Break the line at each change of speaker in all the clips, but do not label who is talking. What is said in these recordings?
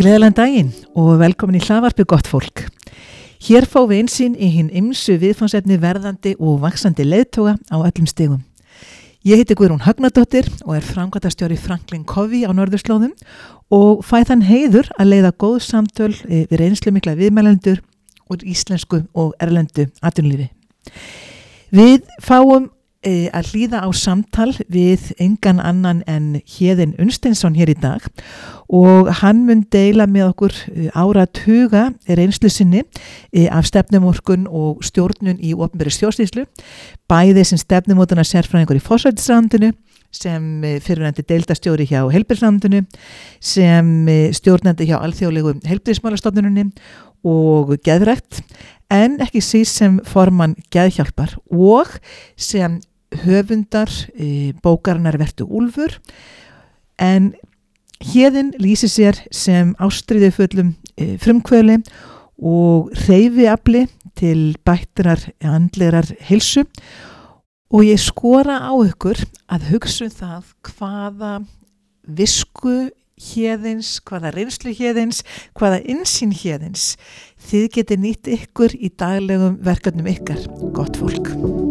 Gleðalega daginn og velkomin í hlaðvarpi gott fólk. Hér fá við einsýn í hinn ymsu viðfansefni verðandi og vaksandi leðtoga á öllum stegum. Ég heiti Guðrún Högnadóttir og er framkvæmtastjóri Franklin Covey á Norðurslóðum og fæ þann heiður að leiða góð samtöl eh, við reynslu mikla viðmælendur úr íslensku og erlendu atunlífi. Við fáum að hlýða á samtal við engan annan en Hjeðin Unsteinsson hér í dag. Og hann mun deila með okkur ára tuga reynslu sinni e, af stefnumorkun og stjórnun í ofnbæri stjórnstíslu, bæði sem stefnumótana sérfræðingur í fórsættisrandinu sem fyrirvændi deildastjóri hjá helbriðsrandinu, sem stjórnandi hjá alþjóðlegu helbriðsmálastofnunni og geðrætt en ekki síst sem formann geðhjálpar og sem höfundar e, bókarinnar Vertu Úlfur. En hérðin lýsi sér sem ástriði fullum e, frumkvöli og reyfi afli til bættirar andlegar hilsu og ég skora á ykkur að hugsa um það hvaða visku hérðins, hvaða reynslu hérðins, hvaða insýn hérðins þið getið nýtt ykkur í daglegum verkefnum ykkar, gott fólk.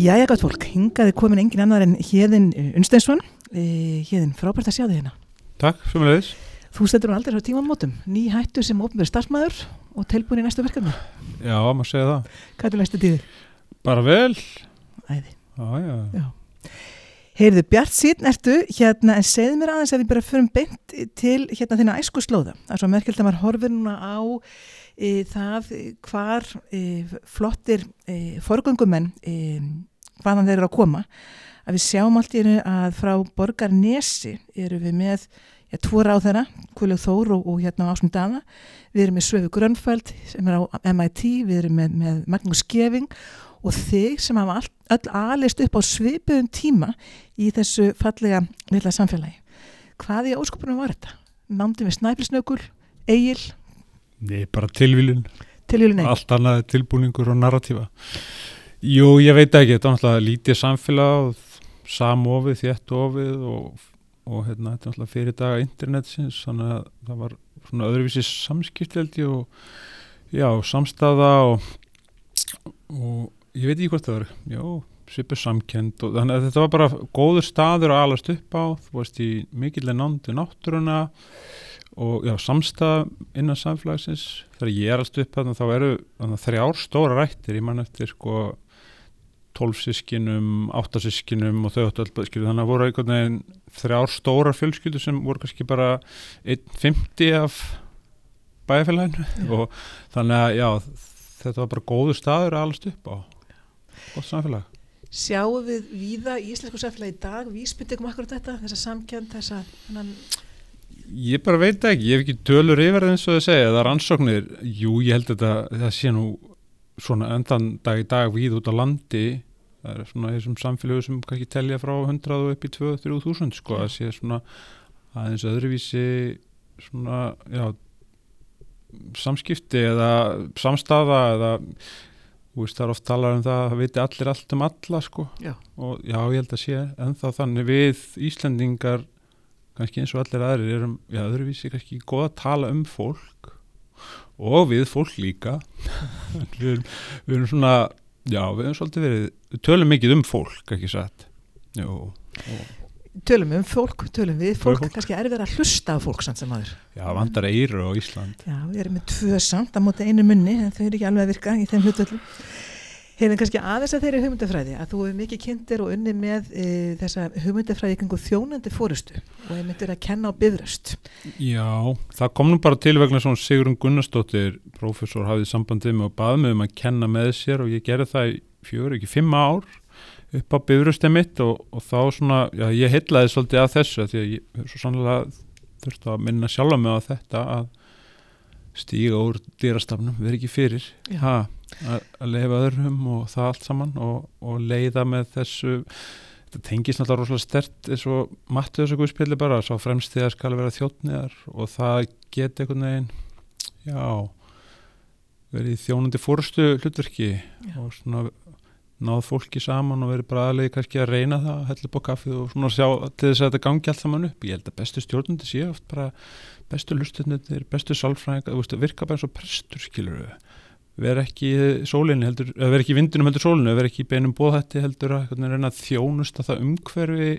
Jæja gott fólk, hingaði komin engin annar en Hjeðin Unsteinsson Hjeðin, frábært að sjá þig hérna.
Takk, sömulegis
Þú setur hún aldrei á tímamótum, ný hættu sem ofnverð starfsmæður og tilbúin í næstu verkefni.
Já, maður segja það.
Hvað er næstu tíðir?
Bara vel.
Æði.
Já, já,
já. Heyrðu, Bjart síðan ertu hérna en segð mér aðeins að við bara förum beint til hérna þína æsku slóða Það er merkjöld að maður horfir núna á e, það hvar e, flottir e, forgöngumenn hvaðan þeir eru að koma að við sjáum allt í hennu að frá Borgarnesi eru við með já, tvo ráð þeirra, Kuljó Þór og, og hérna Ásmund Dana, við erum með Svöfu Grönfæld sem er á MIT, við erum með, með Magnús Geving og þig sem hafa all, öll aðlist upp á svipuðum tíma í þessu fallega lilla samfélagi. Hvað í óskopunum var þetta? Námdi við Snæfilsnökul, Egil?
Nei, bara tilvílun
Tilvílun Egil?
Allt annað tilbúningur og narratífa Jú, ég veit ekki, þetta er náttúrulega lítið samfélag samofið, þéttofið og, og hérna, þetta er náttúrulega fyrir daga internetsins, þannig að það var svona öðruvísi samskiptveldi og já, samstaða og, og ég veit ekki hvort það var, já, svipur samkend og þannig að þetta var bara góður staður að alast upp á, þú veist í mikilvæg nándi náttúruna og já, samstað innan samfélagsins. Þegar ég er alast upp þá eru þrjár stóra rættir, ég man eftir sko tólfsískinum, áttasískinum og þau áttu alltaf, skilju, þannig að voru einhvern veginn þrjár stórar fjölskyldu sem voru kannski bara 1.50 af bæjarfélaginu. Og þannig að já, þetta var bara góður staður að alast upp á. Gott samfélag.
Sjáum við víða í Íslensku samfélagi í dag, vísbyndi ykkur akkurat þetta, þessa samkjönd, þessa hennan...
Ég bara veit ekki, ég hef ekki tölur yfir eins og það segja, það er ansóknir, jú, ég held að það, það sé nú svona endan dag í dag við út á landi það er svona þessum samfélögu sem kannski telja frá 100 og upp í 2-3 sko að sé svona aðeins öðruvísi svona já samskipti eða samstafa eða veist það er oft talað um það að það viti allir allt um alla sko.
Já.
og já ég held að sé en þá þannig. Við Íslandingar kannski eins og allir aðrir erum já öðruvísi kannski góð að tala um fólk og við fólk líka. Við, erum, við erum svona já, við erum svolítið verið við tölum mikið um fólk, ekki satt? Jú,
Tölum um fólk, tölum við fólk,
fólk.
kannski er verið að hlusta á fólk samt sem aður.
Já, vandar eiru á Ísland.
Já, við erum með tvö samt á móti einu munni en þau eru ekki alveg að virka í þeim hlutvöldum Hefur kannski aðeins að þeirri hugmyndafræði að þú hefur mikið kynntir og unni með e, þessa hugmyndafræði ykkur þjónandi fórustu og hefur myndið að kenna á bifröst.
Já, það kom nú bara til vegna svona Sigurinn Gunnarsdóttir, prófessor, hafið sambandið með og baði mig um að kenna með sér og ég gerði það í fjögur, ekki fimm ár upp á bifröstið mitt og, og þá svona, já, ég heitlaði svolítið að þessu að því að ég svo sannlega þurfti að minna sjálfa mig á þetta að stíga úr dýrastafnum, vera ekki fyrir
Já.
ha, að leifa öðrum og það allt saman og, og leiða með þessu þetta tengist náttúrulega rosalega stert eins og mattu þessu guðspilli bara sá fremst því að skal vera þjóttniðar og það geti einhvern veginn já verið þjónandi fórstu hlutverki
Já.
og svona náð fólki saman og verið bara aðlega kannski að reyna það að hella á kaffið og svona sjá til þess að þetta gangi allt saman upp ég held að bestu stjórnundi sé oft bara bestu lustundir, bestu sálfræðingar virka bara eins og prestur skilur við vera ekki sólinni heldur, vera ekki vindunum heldur sólinu, vera ekki beinum bóðhætti heldur að reyna að þjónusta það umhverfi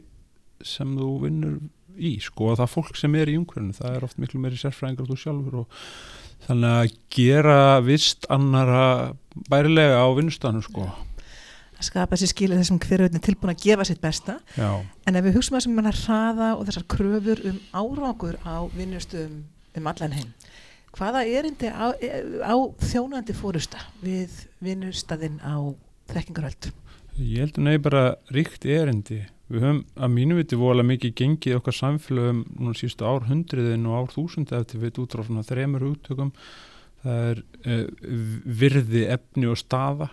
sem þú vinnur í, sko, og það fólk sem er í umhverfinu, það er oft miklu meiri sérfræðingar þú sjálfur og þannig að gera vist annara bærilega á vinnustanum, sko.
Að skapa sér skilið þessum hver er tilbúin að gefa sitt besta.
Já,
en ef við hugsaum að sem manna hraða og þessar kröfur um árangur á vinnustum um allan heim hvaða erindi á, á þjónandi fórusta við vinnustadinn á þekkingaröld?
Ég held að nefnir bara ríkt erindi. Við höfum að mínu viti vola mikið gengið okkar samfélögum núna sístu ár hundriðin og ár þúsundi eftir við út frá þremur úttökum það er uh, virði efni og staða.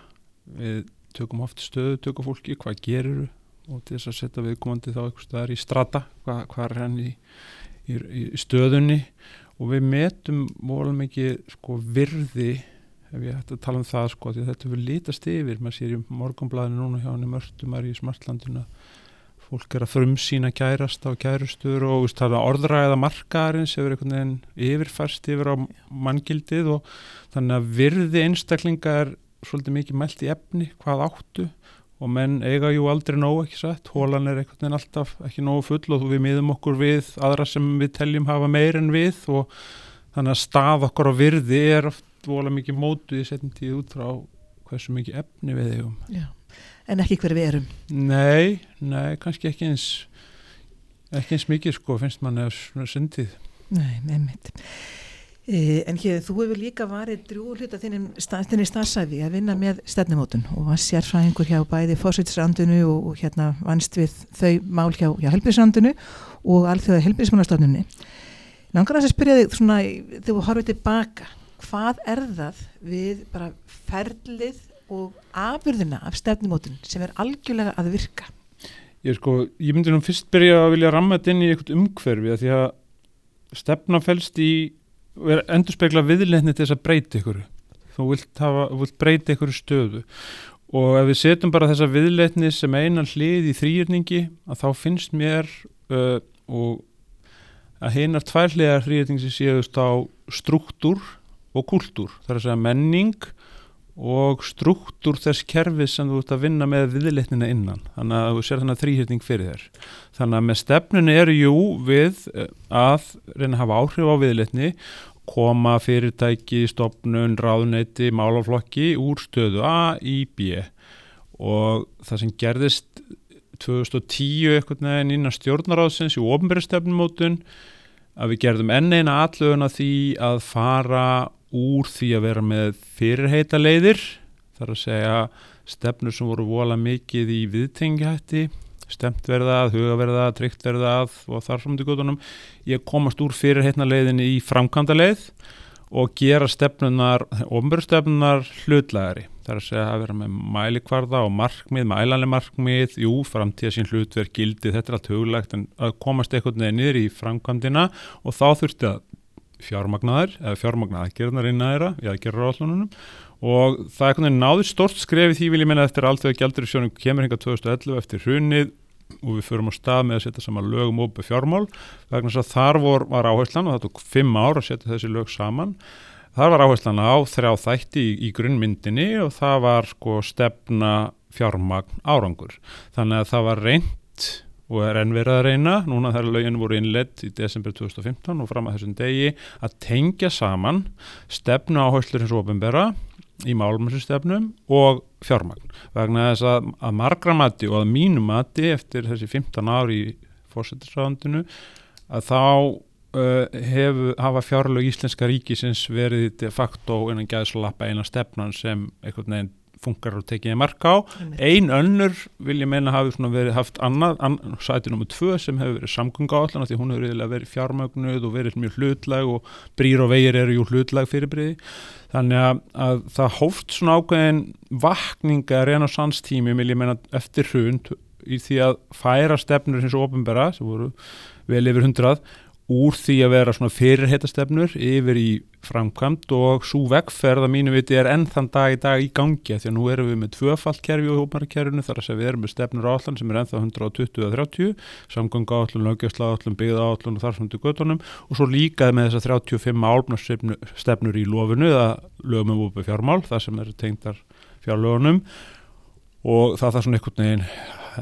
Við tökum oft stöðu, tökum fólki, hvað gerur og til þess að setja viðkomandi þá eitthvað í strata, hvað, hvað er hann í, í, í stöðunni og við metum vola mikið sko virði ef ég ætti að tala um það sko þetta vil lítast yfir, maður sér í morgunblæðinu núna hjá henni mörgtum er í smartlandinu. Fólk er að frumsýna kærasta og kærustur og veist, orðræða markaðarins hefur einhvern veginn yfirfærst yfir á manngildið og þannig að virði einstaklinga er svolítið mikið mælt í efni hvað áttu og menn eiga jú aldrei nóg ekki satt, hólan er einhvern veginn alltaf ekki nógu full og við miðum okkur við aðra sem við teljum hafa meir en við og þannig að stað okkur á virði er oft vola mikið mótuð í setjum tíð út frá hversu mikið efni við eigum.
Já. en ekki hver við erum.
Nei, nei, kannski ekki eins ekki eins mikið sko, finnst mann eða svona sundið
Nei, e, en hér, þú hefur líka varið drúur hluta þinni starfsæfi að vinna með stefnumótun og var sérfræðingur hjá bæði fórsveitisrandinu og, og hérna vannst við þau mál hjá, hjá helbriðsrandinu og alþjóða helbriðsmálastofnunni langar að spyrja þig svona þegar þú horfið tilbaka hvað er það við bara ferlið og afurðina af stefnumótun sem er algjörlega að virka?
Ég sko, ég myndi nú fyrst byrja að vilja ramma þetta inn í eitthvað umhverfi að því að stefna fælst í endur spekla viðleitni til þess að breyta ykkur þú vilt, vilt breyta ykkur stöðu. Og ef við setjum bara þessa viðleitni sem einan hlið í þrýrningi að þá finnst mér uh, og að heinar tvær hliðar þrýrning sem séðust á struktúr og kultúr, það er að segja menning og struktúr þess kerfið sem þú ert að vinna með viðleitnina innan. Þannig að þú sér þannig að þrýhyrting fyrir þér. Þannig að með stefnunni eru jú við að reyna að hafa áhrif á viðleitni koma fyrirtæki, stopnun, ráðneiti, málaflokki úr stöðu A í B. Og það sem gerðist 2010 eitthvað neginn innan stjórnaráðsins í ofnbyrjastefnumótun að við gerðum enn eina allögun að því að fara úr því að vera með fyrirheita leiðir þar að segja stefnur sem voru vola mikið í viðtengjahætti stemt verðað, hugaverðað, tryggt verðað og þar fram til góðunum ég komast úr fyrirheitna leiðinni í framkvæmda leið og gera stefnunar, ofnbjörnstefnunar hlutlægari. Það er að segja að vera með mælikvarða og markmið, mælanlega markmið, jú, framtíða sín hlutverk, gildi, þetta er allt huglægt en að komast eitthvað niður í framkvæmdina og þá þurfti að fjármagnaðar eða fjármagnaðaðgerðnar inn að þeirra í aðgerðar áallunum og það er einhvern veginn náður stort skref í því vil ég menna eftir alltaf að gældur í sjónum kemur hinga 2011 eftir hrunið og við förum á stað með að setja saman lög um óbyrð fjármál. Vegna þess að þar vor, var áherslan og það tók fimm ár að setja þessi lög saman þar var áherslan á þrjá þætti í, í grunnmyndinni og það var sko stefna fjármagn árangur. Þannig að það var reynd og er enn verið að reyna, núna þegar lögin voru innledd í desember 2015 og fram að þessum degi að tengja saman stefnu áherslur hins ofinbera í málumsustefnum og fjármagn. Vegna þess að, að margra mati og að mínu mati eftir þessi 15 ári í fórsetisræðandinu að þá uh, hef, hafa fjárlög Íslenska ríkisins verið de facto innan gæðslappa eina stefnan sem einhvern veginn funkar og tekið marka á. Ein önnur vil ég meina hafi verið haft annað, ann, sæti nummið tvö sem hefur verið samgönga allan því hún hefur verið fjármögnuð og verið mjög hlutlag og brýr og vegir eru jú hlutlag fyrirbriði þannig að, að það hóft svona ákveðin vakninga renasanstími vil ég meina eftir hrund í því að færa stefnur eins og ofinbera sem voru vel yfir hundrað úr því að vera svona fyrirhetastefnur yfir í framkvæmt og svo vegferð að mínu viti er enn þann dag í dag í gangi því að nú erum við með tvöfalt kerfi og hópmærakerfinu þar að segja við erum með stefnur á allan sem er ennþá 120-30 samganga állun, lögjöfsla állun, byggða állun og þar sem til göttunum og svo líkað með þess að 35 álbnarstefnur í lofinu eða lögum um úpi fjármál það sem eru tengdar fjárlögunum og það þarf svona einhvern veginn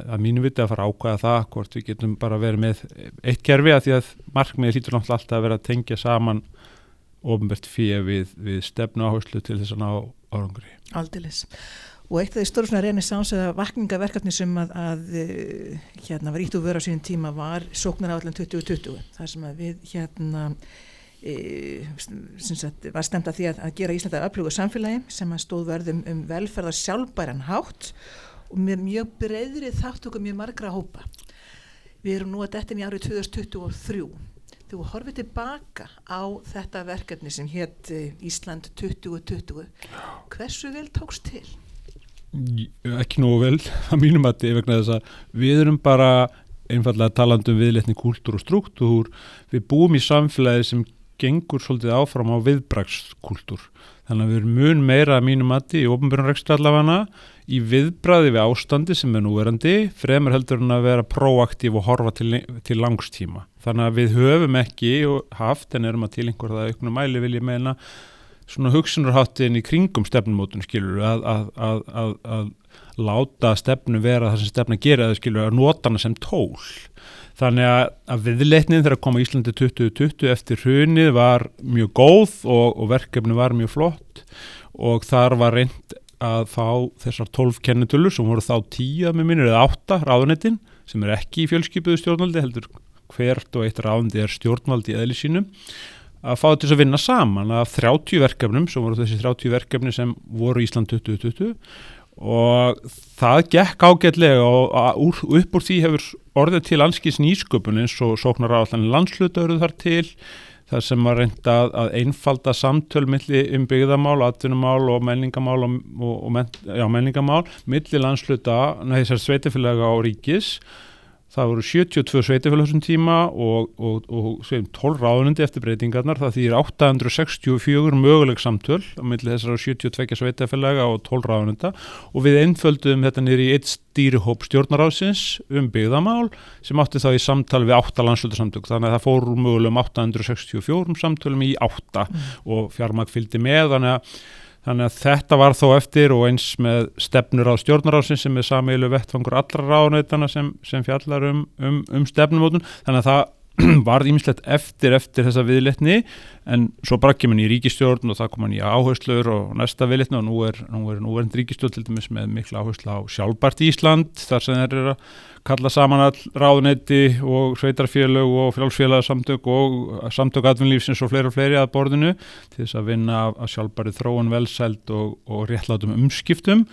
að mínu viti að fara að ákvæða það hvort við getum bara verið með eitt kerfi að því að markmiði hlýtur náttúrulega alltaf að vera að tengja saman ofinbært fyrir við, við stefnu áherslu til þess að ná árangri.
Aldilis. Og eitt af því stóru svona reynissans eða vakningaverkefni sem að, að hérna var ítt og vera á sínum tíma var sóknar á allan 2020 þar sem að við hérna e, sagt, var stemt að því að, að gera Íslanda öflugur samfélagi sem að stóð verðum um velferðar sjálfbæran hátt og með mjög breyðri þáttöku mjög margra hópa. Við erum nú að dettin í árið 2023. Þú horfið tilbaka á þetta verkefni sem hétt eh, Ísland 2020. Hversu vel tókst til?
Ekki nógu vel, að mínum að þetta er vegna þess að við erum bara einfallega talandum viðletni kúltúr og struktúr. Við búum í samfélagi sem gengur svolítið áfram á viðbrakskúltúr. Þannig að við erum mun meira að mínum að í ofnbjörnrækstu allavega í viðbræði við ástandi sem er núverandi fremur heldur en að vera proaktív og horfa til, til langstíma. Þannig að við höfum ekki haft en erum að til einhverða auknum mæli vil ég meina svona hugsunarháttin í kringum stefnumótun skilur að, að, að, að láta stefnu vera það sem stefna gera eða skilur að nota hana sem tól. Þannig að viðleitnin þegar koma Íslandi 2020 eftir hrunið var mjög góð og, og verkefni var mjög flott. Og þar var reynd að fá þessar 12 kennitölur sem voru þá 10 með minnir eða 8 ráðunettin sem er ekki í fjölskypuðu stjórnvaldi heldur hvert og eitt ráðundi er stjórnvaldi í eðli sínum að fá þetta að vinna saman af 30 verkefnum sem voru þessi 30 verkefni sem voru Ísland 2020 og það gekk ágætlega og upp úr því hefur orðið til anskís nýsköpun eins og sóknar á allan landslutöruð þar til þar sem var reynda að, einfalda samtölmilli um byggðamál, atvinnumál og menningamál og, og, og já, menningamál milli landsluta, þessar sveitifélaga á ríkis það voru 72 sveitifélag þessum tíma og, og 12 ráðundi eftir breytingarnar, það þýr 864 möguleg samtöl á milli þessar 72 sveitifélaga og 12 ráðunda og við einföldum þetta nýri í eitt stýrihóp stjórnaráðsins um byggðamál sem átti þá í samtal við 8 landslutarsamtök þannig að það fór mögulegum 864 samtölum í 8 mm. og fjármæk fylgdi með. Þannig að, þannig að þetta var þó eftir og eins með stefnur á stjórnaráðsins sem er sameilu vettfangur allra ráðnætana sem, sem fjallar um, um, um stefnumótun. Þannig að það varð ímislegt eftir eftir þessa viðletni en svo bara kemur hann í ríkistjórn og það kom hann í áherslur og næsta viðletni og nú er núverðin ríkistjórn til dæmis með mikla áherslu á sjálfbært Ísland þar sem þeir eru að kalla saman all ráðnetti og sveitarfélög og frjálfsfélagsamtök og samtök atvinnlífsins og fleiri og fleiri að borðinu til þess að vinna af sjálfbæri þróun velsælt og, og réttlátum umskiptum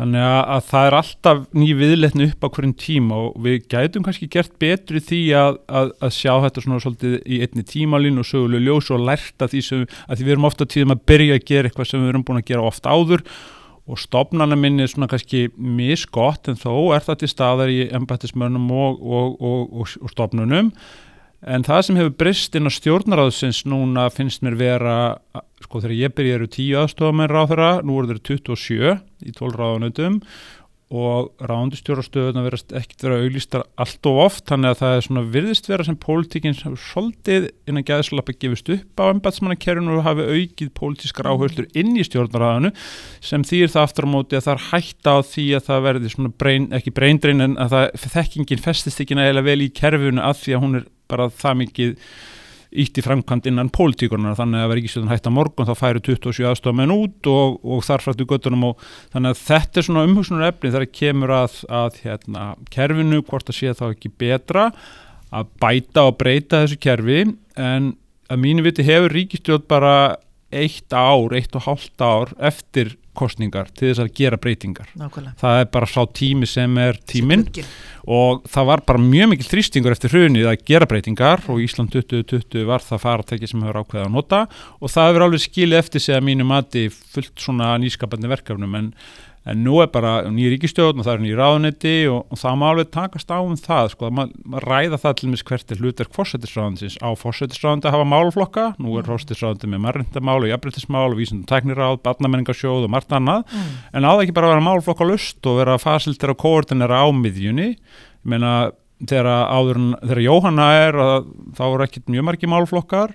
Þannig að það er alltaf ný viðletni upp á hverjum tíma og við gætum kannski gert betri því að, að, að sjá þetta svona svolítið í einni tímalín og söguleg ljós og lærta því sem að því við erum ofta tíðum að byrja að gera eitthvað sem við erum búin að gera ofta áður og stopnana minni er svona kannski misgott en þó er það til staðar í embættismörnum og, og, og, og stopnunum En það sem hefur brist inn á stjórnaráðsins núna finnst mér vera, sko þegar ég byrja eru tíu aðstofamenn ráðherra, nú eru þeir 27 í 12 ráðanöndum og ráðandustjórastöðuna verðast ekkert vera auðlistar allt of oft, þannig að það er svona virðist vera sem pólitíkinn svolítið innan gæðslappi gefist upp á ennbætsmannakerfinu og hafi aukið pólitískar áherslur inn í stjórnaráðinu sem þýr það aftur á móti að það er hætta á því að það verði svona breyn, ekki breyndrein en að það, þekkingin festist ekki nægilega vel í kerfinu að því að hún er bara það mikið ítt í framkvæmt innan pólitíkurnar þannig að verður hægt að morgun þá færi 27 aðstofamenn út og, og þarfrættu göttunum og þannig að þetta er svona umhugsunar efni þegar kemur að, að hérna, kerfinu hvort að sé þá ekki betra að bæta og breyta þessu kerfi. En að mínu viti hefur ríkistjóð bara eitt ár, eitt og hálft ár eftir kostningar til þess að gera breytingar.
Nákvæmlega.
Það er bara sá tími sem er
Skugginn.
og það var bara mjög mikil þrýstingur eftir hrunið að gera breytingar og Ísland 2020 var það faratæki sem hefur ákveðið að nota og það hefur alveg skilið eftir sig að mínu mati fullt svona nýskapandi verkefnum en, en nú er bara nýja ríkistjórn og það er nýja ráðunetti og, og það má alveg takast á um það sko, að ma- ma- ræða það til mis hvert er hlutverk fórsetisráðansins á fórsetisráðandi að hafa málflokka, nú er fórsetisráðandi með marrindamál og jafnbryttismál og vísindum tækniráð, barnamenningarsjóð og margt annað.
Mm.
en á það ekki bara að vera málflokka lust og vera fasiltir og koordinera á miðjunni? Ég meina þegar áður en- þegar Jóhanna er þá er ekkit mjög margi málflokkar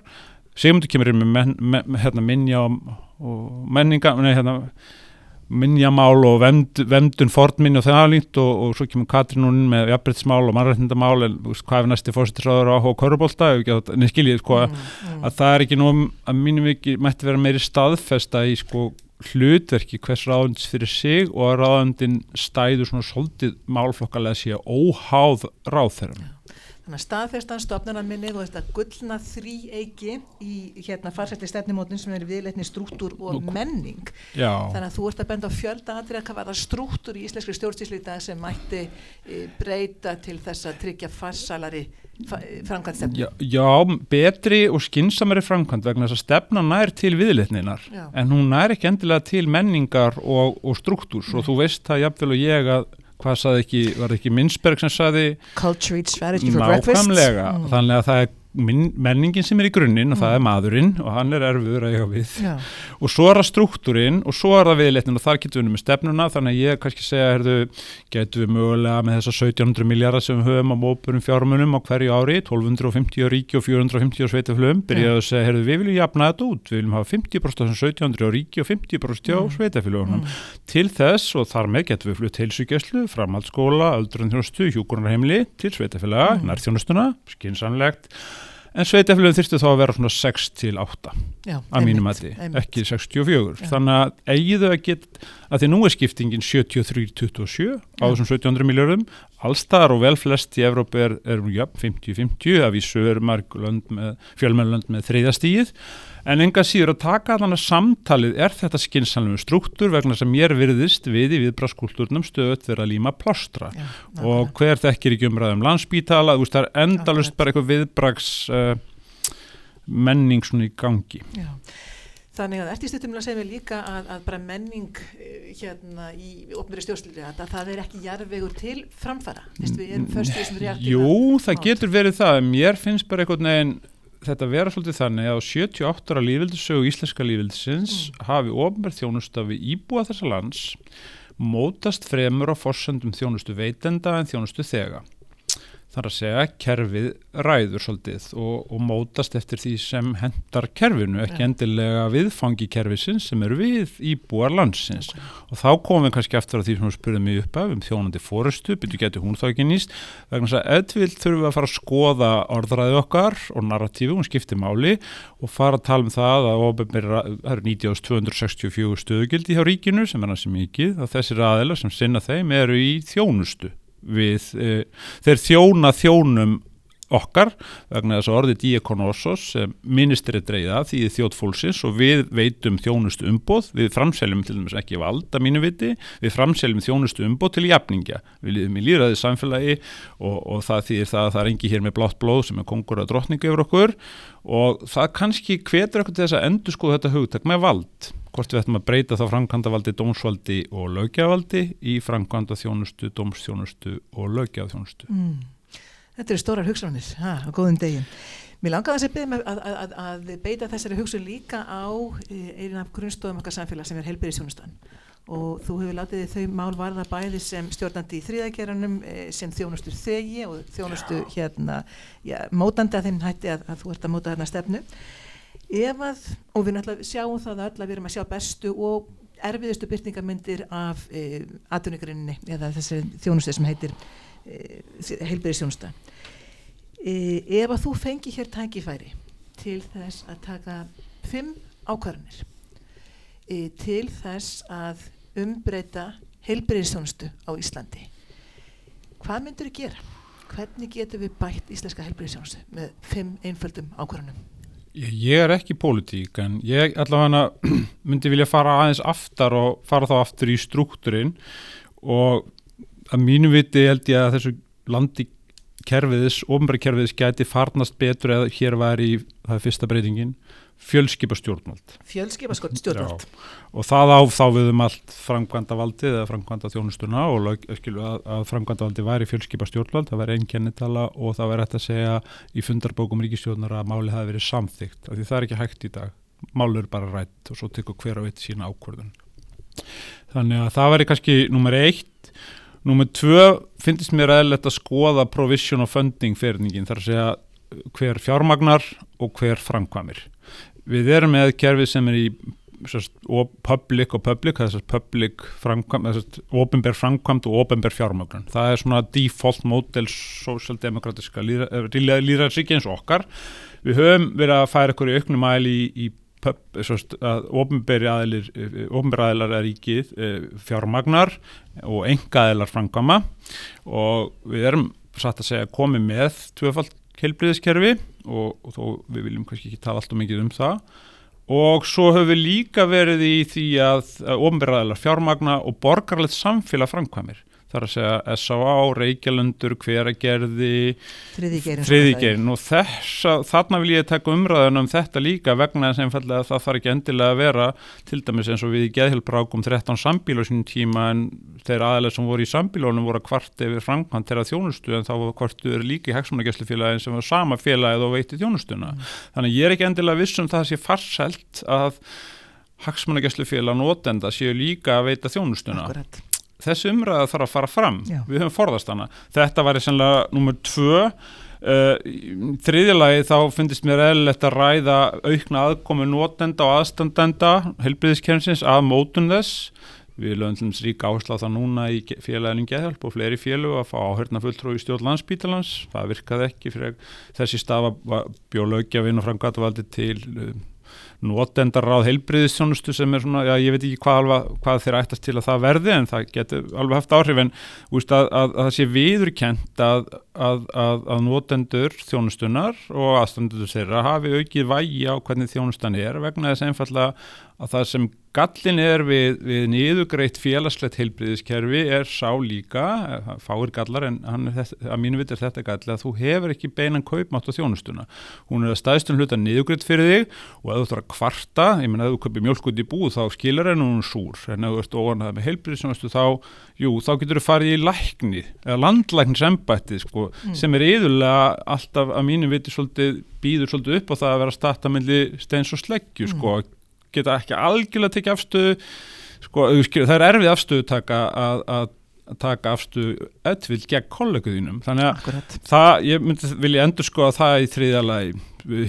Sigmundur kemur inn með men, men, hérna, minja og, og menninga nei, hérna, minjamál og vemd, vemdun fornminni og það líkt og, og svo kemur Katrín inn með jafnbryttsmál og mannrættindamál en hvað er næsti fórsetisráður á Körubólta en skiljið sko
Mm, mm.
að það er ekki nú að mínum ekki mætti vera meiri staðfesta í sko hlutverki hvers ráðundis fyrir sig og að ráðundin stæður svona svolítið málflokkalega sé óháð ráðherrum.
Þannig að staðfestan stofnunar minni og þetta gullna þrý eiki í hérna farsætti stefnumótin sem er viðleitni strúktúr og menning.
Já,
Þannig að þú ert að benda á fjölda aðrið að hvað var það strúktúr í íslenskri stjórnstíslu í dag sem mætti e, breyta til þess að tryggja farsalari fa, framkvæmstefnu.
já, já, betri og skinsamari framkvæmt vegna þess að stefna nær til viðleitninar
Já.
en hún nær ekki endilega til menningar og, og struktúrs og þú veist það jafnvel og ég að hvað saði ekki, var ekki Minnsberg sem saði
Culture Eat Strategy for Breakfast.
nákvæmlega,
Mm.
þannig að það er menningin sem er í grunninn og það er maðurinn og hann er erfiður að eiga við.
Já,
og svo er það struktúrin og svo er það viðleitnin og þar getum við með stefnuna. Þannig að ég kannski segja, herðu, getum við mögulega með þessa 1700 miljardar sem við höfum á mópurum fjármunum á hverju ári 1250 á ríki og 450 á sveitaflum byrjaðu að segja, herðu, við viljum jafna þetta út. Við viljum hafa 50% af þessum 1700 á ríki og 50% á
Mm.
sveitaflunum
mm.
til þess og þar með getum við flutt heilsugjæslu, framhaldsskóla, öldrunþjónustu, hjúkurnarheimli til sveitafélaga,
Mm.
nærþjónustuna, skinsanlegt en sveitafélagum þyrftu þá að vera svona 6 til 8
já,
að mínum
einmitt.
ekki 64
Já.
þannig að eigiðu að get að því nú er skiptingin 73-27 á þessum 1700 miljardum allstaðar og vel flest í Evrópu er, er ja, 50-50 að vísu er marg lönd með, fjölmennlönd með þriðastíð en enga síður að taka þannig samtalið er þetta skinsanlegu struktúr vegna sem mér virðist við í viðbraskúlturnum stöðut vera að líma plástra?
Já,
og hver þekkir ekki umræðum landspítala, þú veist það er endalust bara eitthvað viðbrags uh, menning svona í gangi.
Já. Þannig að eftir stundum segja mér líka að, að bara menning eh, hérna í opnari stjórnstýrli að það er ekki jarðvegur til framfara. Við erum först í þessum realtíma.
Jú, það getur verið það mér finnst bara einhvern veginn þetta vera svolítið þannig að á 78 ára lífildisögu íslenska lífildisins
Mm.
hafi ofnverð þjónusta við íbúa þessa lands mótast fremur á forsendum þjónustu veitenda en þjónustu þega. Þar að segja kerfið ræður svolítið og, og mótast eftir því sem hendar kerfinu, ekki
Ja.
endilega viðfangi kerfisins sem eru við íbúar landsins. Og þá komum við kannski eftir að því sem við spurðum mig upp af um þjónandi fórustu, byrju getur hún þá ekki nýst, vegna þess að eðvill þurfum við að fara að skoða orðræði okkar og narratífi, hún skiptir máli og fara að tala um það að ofinbyrra, það eru 9264 stöðugildi hjá ríkinu sem er hansi mikið og þessir aðeila sem sinna þeim eru í þjónustu við, e, þeir þjóna þjónum okkar vegna þess að orðið diakonosos ministri dreiða því þjótt fólksins og við veitum þjónustu umboð, við framseljum til dæmis ekki vald að mínu viti, við framseljum þjónustu umboð til jafningja, við liðum í líðræði samfélagi og, og það þýðir það að það er engi hér með blátt blóð sem er kongur að drottningu yfir okkur. Og það kannski hvetur okkur til þess að endur sko þetta hugtak með vald. Hvort við ættum að breyta þá framkvæmdavaldi, dómsvaldi og lögjavaldi í framkvæmda þjónustu, dómsþjónustu og lögjaþjónustu.
Mm. Þetta eru stórar hugsanir, ha, á góðum degin. Mér langaði að beða með að, að, að, beita þessari hugsun líka á eh, einu af grunnstofum okkar samfélag sem er helbyrðisjónustan og þú hefur látið þau mál varða bæði sem stjórnandi í þriðageranum sem þjónustu þegi og þjónustu hérna, já, mótandi að þeim hætti að, þú ert að móta þarna stefnu. Ef að, og við náttúrulega sjáum það öll að við erum að sjá bestu og erfiðustu byrtingamyndir af e, atvinnugrinninni eða þessi þjónustu sem heitir e, heilbyrðisjónusta e, ef að þú fengi hér tækifæri til þess að taka fimm ákvarðanir e, til þess að umbreyta heilbyrðisjónustu á Íslandi hvað myndur þú gera? Hvernig getum við bætt íslenska heilbyrðisjónustu með fimm einföldum ákvarðanum?
Ég er ekki í pólitík en ég allavega myndi vilja fara aðeins aftar og fara þá aftur í struktúrin og að mínu viti held ég að þessu landi kerfiðis, ofnbæri kerfiðis gæti farnast betur eða hér var í, það er fyrsta breytingin, fjölskipa stjórnvald.
Fjölskipa stjórnvald.
Já, og það á þá við um allt framkvæmda valdið eða framkvæmda þjónustuna og lög, skilu, að, að framkvæmda valdið væri fjölskipa stjórnvald, það væri einn kennitala og það væri hægt að segja í fundarbókum ríkistjórnar að máli hafi verið samþygt, af því það er ekki hægt í dag. Máli er bara rætt og svo tekur hver á eitt sína ákvörðun. Þannig að það væri kannski nummer eitt Númið tvö finnst mér aðeinlegt að skoða provision og funding fyrningin þar að segja hver fjármagnar og hver framkvæmir. Við erum með kerfið sem er í sérst, public og public, það er sérst, public framkvæm, sérst, ofinber framkvæmt og ofinber fjármagnar. Það er svona default model social-demokratiska líðræðsíki eins og okkar. Við höfum verið að færa ykkur í auknum æli í, í að ofnbæri aðilar, aðilar er ríkið eh, fjármagnar og enga aðilar framkvama og við erum satt að segja komið með tvöfald kelbriðiskerfi og, og þó við viljum kannski ekki tala alltaf mikið um það. Og svo höfum við líka verið í því að ofnbæri aðilar fjármagna og borgarlegt samfélag framkvamir þar að segja S.A.A. Reykjalandur, hveragerði þriðigerin og þess að þarna vil ég taka umræðan um þetta líka vegna þess einfallega að það þarf ekki endilega að vera til dæmis eins og við í geðhjálprákum 13 sambíl á sínum tíma en þeir aðalega sem voru í sambílónum voru að kvart yfir framkvæmt þeirra þjónustu en þá kvartuður líki heksmannagesslufélagin sem var sama félagið og veiti þjónustuna mm. þannig ég er ekki endilega vissum það að sé farselt að hagsmannagesslufélag notenda séu líka að veita þjónustuna Akkurat þessi umræða þarf að fara fram. Já. við höfum forðast hana. Þetta var í sannlega nummer tvö uh, þriðjalagi þá finnst mér eðlilegt að ræða aukna aðkomi nótenda og aðstandenda helbriðiskemsins að mótun þess. Við lögum til rík áherslu á það núna í félaginu geðhjálp og fleiri félög að fá áhörna fulltrú í stjórn landsbítalans það virkaði ekki fyrir þessi stafa bjólaugja og framgatavaldi til uh, notendaráð heilbriðisjónustu sem er svona, já ég veit ekki hvað, alva, hvað þeir ættast til að það verði en það getur alveg haft áhrif en úst, að, að, að það sé viðurkent að, að notendur þjónustunar og aðstandur þeirra hafi aukið vægi á hvernig þjónustan er vegna þess einfallega að það sem gallin er við, við niðugreitt félagslegt heilbriðiskerfi er sá líka, fáir gallar en hann, að mínu vit er þetta galli að þú hefur ekki beinan kaupmátt á þjónustuna hún er að staðstun hluta niðugreitt fyrir þig og ef þú ætlar að kvarta, ég menna ef þú köpir mjölkut í búð þá skilur henn hún súr en ef þú ert óanað með heilbriðisjónustu þá jú, þá getur þú farið í lækni eða landlæknisembætti sko, mm. sem er yðurlega alltaf að mínu svolítið, býður svolítið upp á það að vera startamilli steins og sleggju mm. Geta ekki algjörlega tekið afstöðu. Sko, það er erfið afstöðu taka að, að taka afstöðu öll gegn kolleguðinum þannig að Akkurat. það, ég myndi vilja endur sko að það í þriðalagi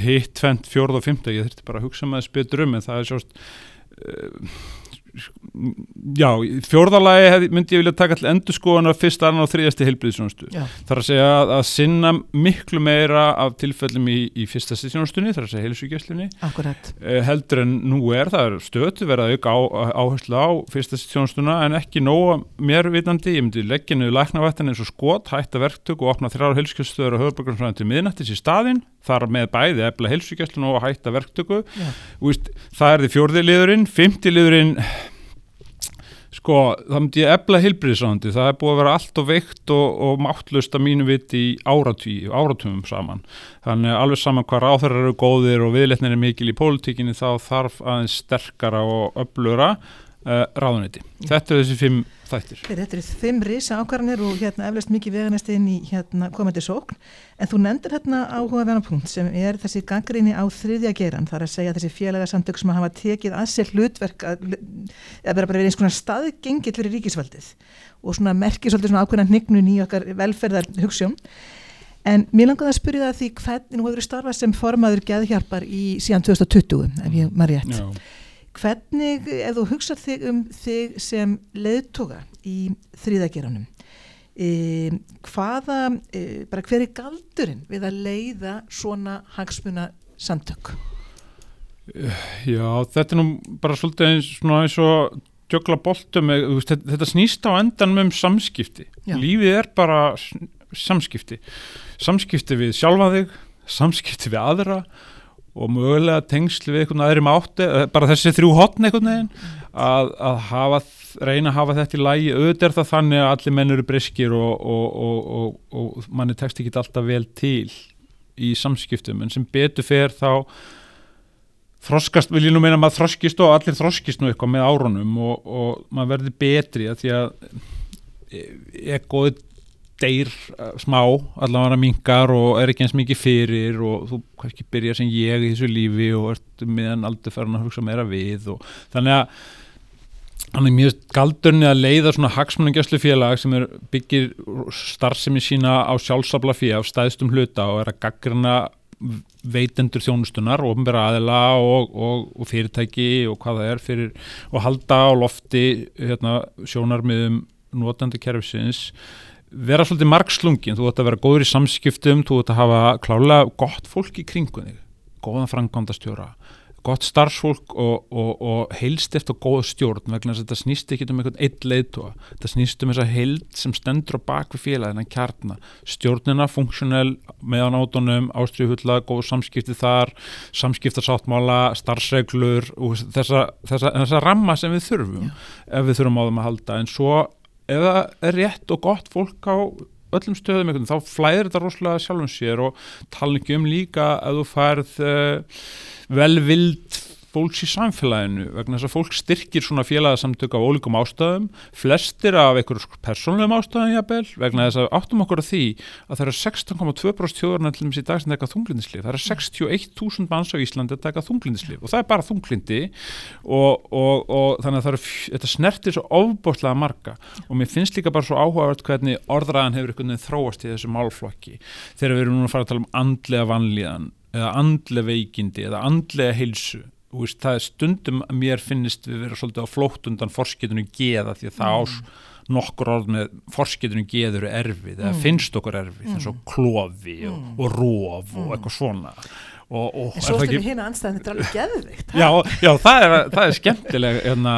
hitt, tvent, fjórð og fymta ég þurfti bara að hugsa maður spytur um en það er sjóst uh, já, fjórðalagi myndi ég vilja taka til endur skoðan af fyrst, annan og þriðasti heilbriðsjónustu þar að segja að, að sinna miklu meira af tilfellum í, í fyrsta stjórnustunni, þar að segja heilsugjæslinni eh, heldur en nú er það er stötu verið að auka á, áherslu á fyrsta stjórnustuna en ekki nóga mér vitandi, ég myndi leggja niður læknavættan eins og skot, hætta verktök og opna þrjára heilsugjæsluður og höfðbörgarsfræðin til miðnættis í staðin þar með bæði efla heilsugjæslun og hætta verktöku. Úst, það er því fjórði liðurinn, fymti liðurinn sko, það myndi ég efla heilbriðsandi, það er búið að vera allt og veikt og, og máttlust að mínu viti í áratví, áratvíum saman. Þannig að alveg saman hvað ráþærar eru góðir og viðletnir er mikil í pólitíkinni þá þarf aðeins sterkara og öflura uh, ráðuniti. Þetta er þessi fimm þættir.
Þetta eru fimm risa ákvarðanir og hérna eflaust mikið veganest inn í hérna komandi sókn en þú nendur hérna áhugaverðan punkt sem er þessi gangriðni á þriðja geran þar að segja þessi félagarsamtök sem hafa tekið að sér hlutverk að, að vera bara verið eins konar staðgengill fyrir ríkisvaldið og svona merkir svolítið svona ákveðan hnignun í okkar velferðar hugssjón en mér langaði að spyrja það því hvernig nú hefur starfað sem formaður geðhjálpar í síðan 2020 ef ég maður rétt. Já Hvernig, ef þú hugsað þig um þig sem leðtoga í þrýðageranum, e, hvaða, e, bara hver er galdurinn við að leiða svona hagsmuna samtök?
Já, þetta er nú bara svolítið eins, eins og djögla boltum, þetta, þetta snýst á endan um samskipti. Já. Lífið er bara samskipti. Samskipti við sjálfa þig, samskipti við aðra og mögulega tengsl við einhvern aðri mátti, eh, bara þessi þrjú hotn einhvern veginn, að, að hafa, reyna að hafa þetta í lægi, auðvitað er það þannig að allir menn eru briskir og, og, og, og manni tekst ekki alltaf vel til í samskiptum, en sem betur fer þá þroskast, vil ég nú meina að maður þroskist og allir þroskist nú eitthvað með árunum og maður verður betri að því að egoið deyr uh, smá allavega mingar og er ekki eins mikið fyrir og þú kannski byrjar sem ég í þessu lífi og ert meðan aldrei farin að hugsa meira við og þannig að hann er mjög galdurni að leiða svona hagsmunningjastlu félag sem er byggir starfsemi sína á sjálfsabla fyrir af stæðstum hluta og er að gaggrina veitendur þjónustunar, ofnbæra aðila og, og, og fyrirtæki og hvað það er fyrir og halda á lofti hérna, sjónarmiðum notandi kerfisins vera svolítið margslungin, þú ætti að vera góður í samskiptum, þú ætti að hafa klálega gott fólk í kringunni, góðan frangandastjóra, gott starfsfólk og, og, og heilst eftir góða stjórn vegna þess að þetta snýst ekki um einhvern eitt leiðtóa, þetta snýst um þessa heild sem stendur á bakvið félagina kjarna, stjórnina, funksjonell meðan átunum, ástriðhulla góð samskipti þar, samskiptarsáttmála starfsreglur og þessa, þessa, þessa ramma sem við þurfum Já. ef við þurfum á þeim að halda, en svo ef það er rétt og gott fólk á öllum stöðum einhvern, þá flæðir þetta rosalega sjálfum sér og tala ekki um líka að þú færð uh, velvild fólks í samfélaginu vegna þess að fólk styrkir svona félagsamtök af ólíkum ástæðum, flestir af einhverjum persónlegum ástæðum jafnvel vegna þess að áttum okkur að því að það eru 16,2% þjóðurna til þess í dag sem taka þunglindislif, það eru 61.000 manns á Íslandi að taka þunglindislif og það er bara þunglindi og, og, og þannig að það eru, þetta snertir svo ofbóstlega marga og mér finnst líka bara svo áhugavert hvernig orðræðan hefur einhvern veginn þróast í þessu málflokki. Þegar við erum núna að fara að tala um andlega vanlíðan eða andlega veikindi eða andlega heilsu veist, það er stundum að mér finnist við vera svolítið á flótt undan forskeitunum geða því að það mm. ás nokkur orð með forskeitunum geður erfið eða mm. finnst okkur erfið eins og mm. klofi og, mm. og róf og eitthvað svona og, og
en svo stundum hérna anstæðin þetta er alveg geðvikt
já, já, það er, það er skemmtileg hérna,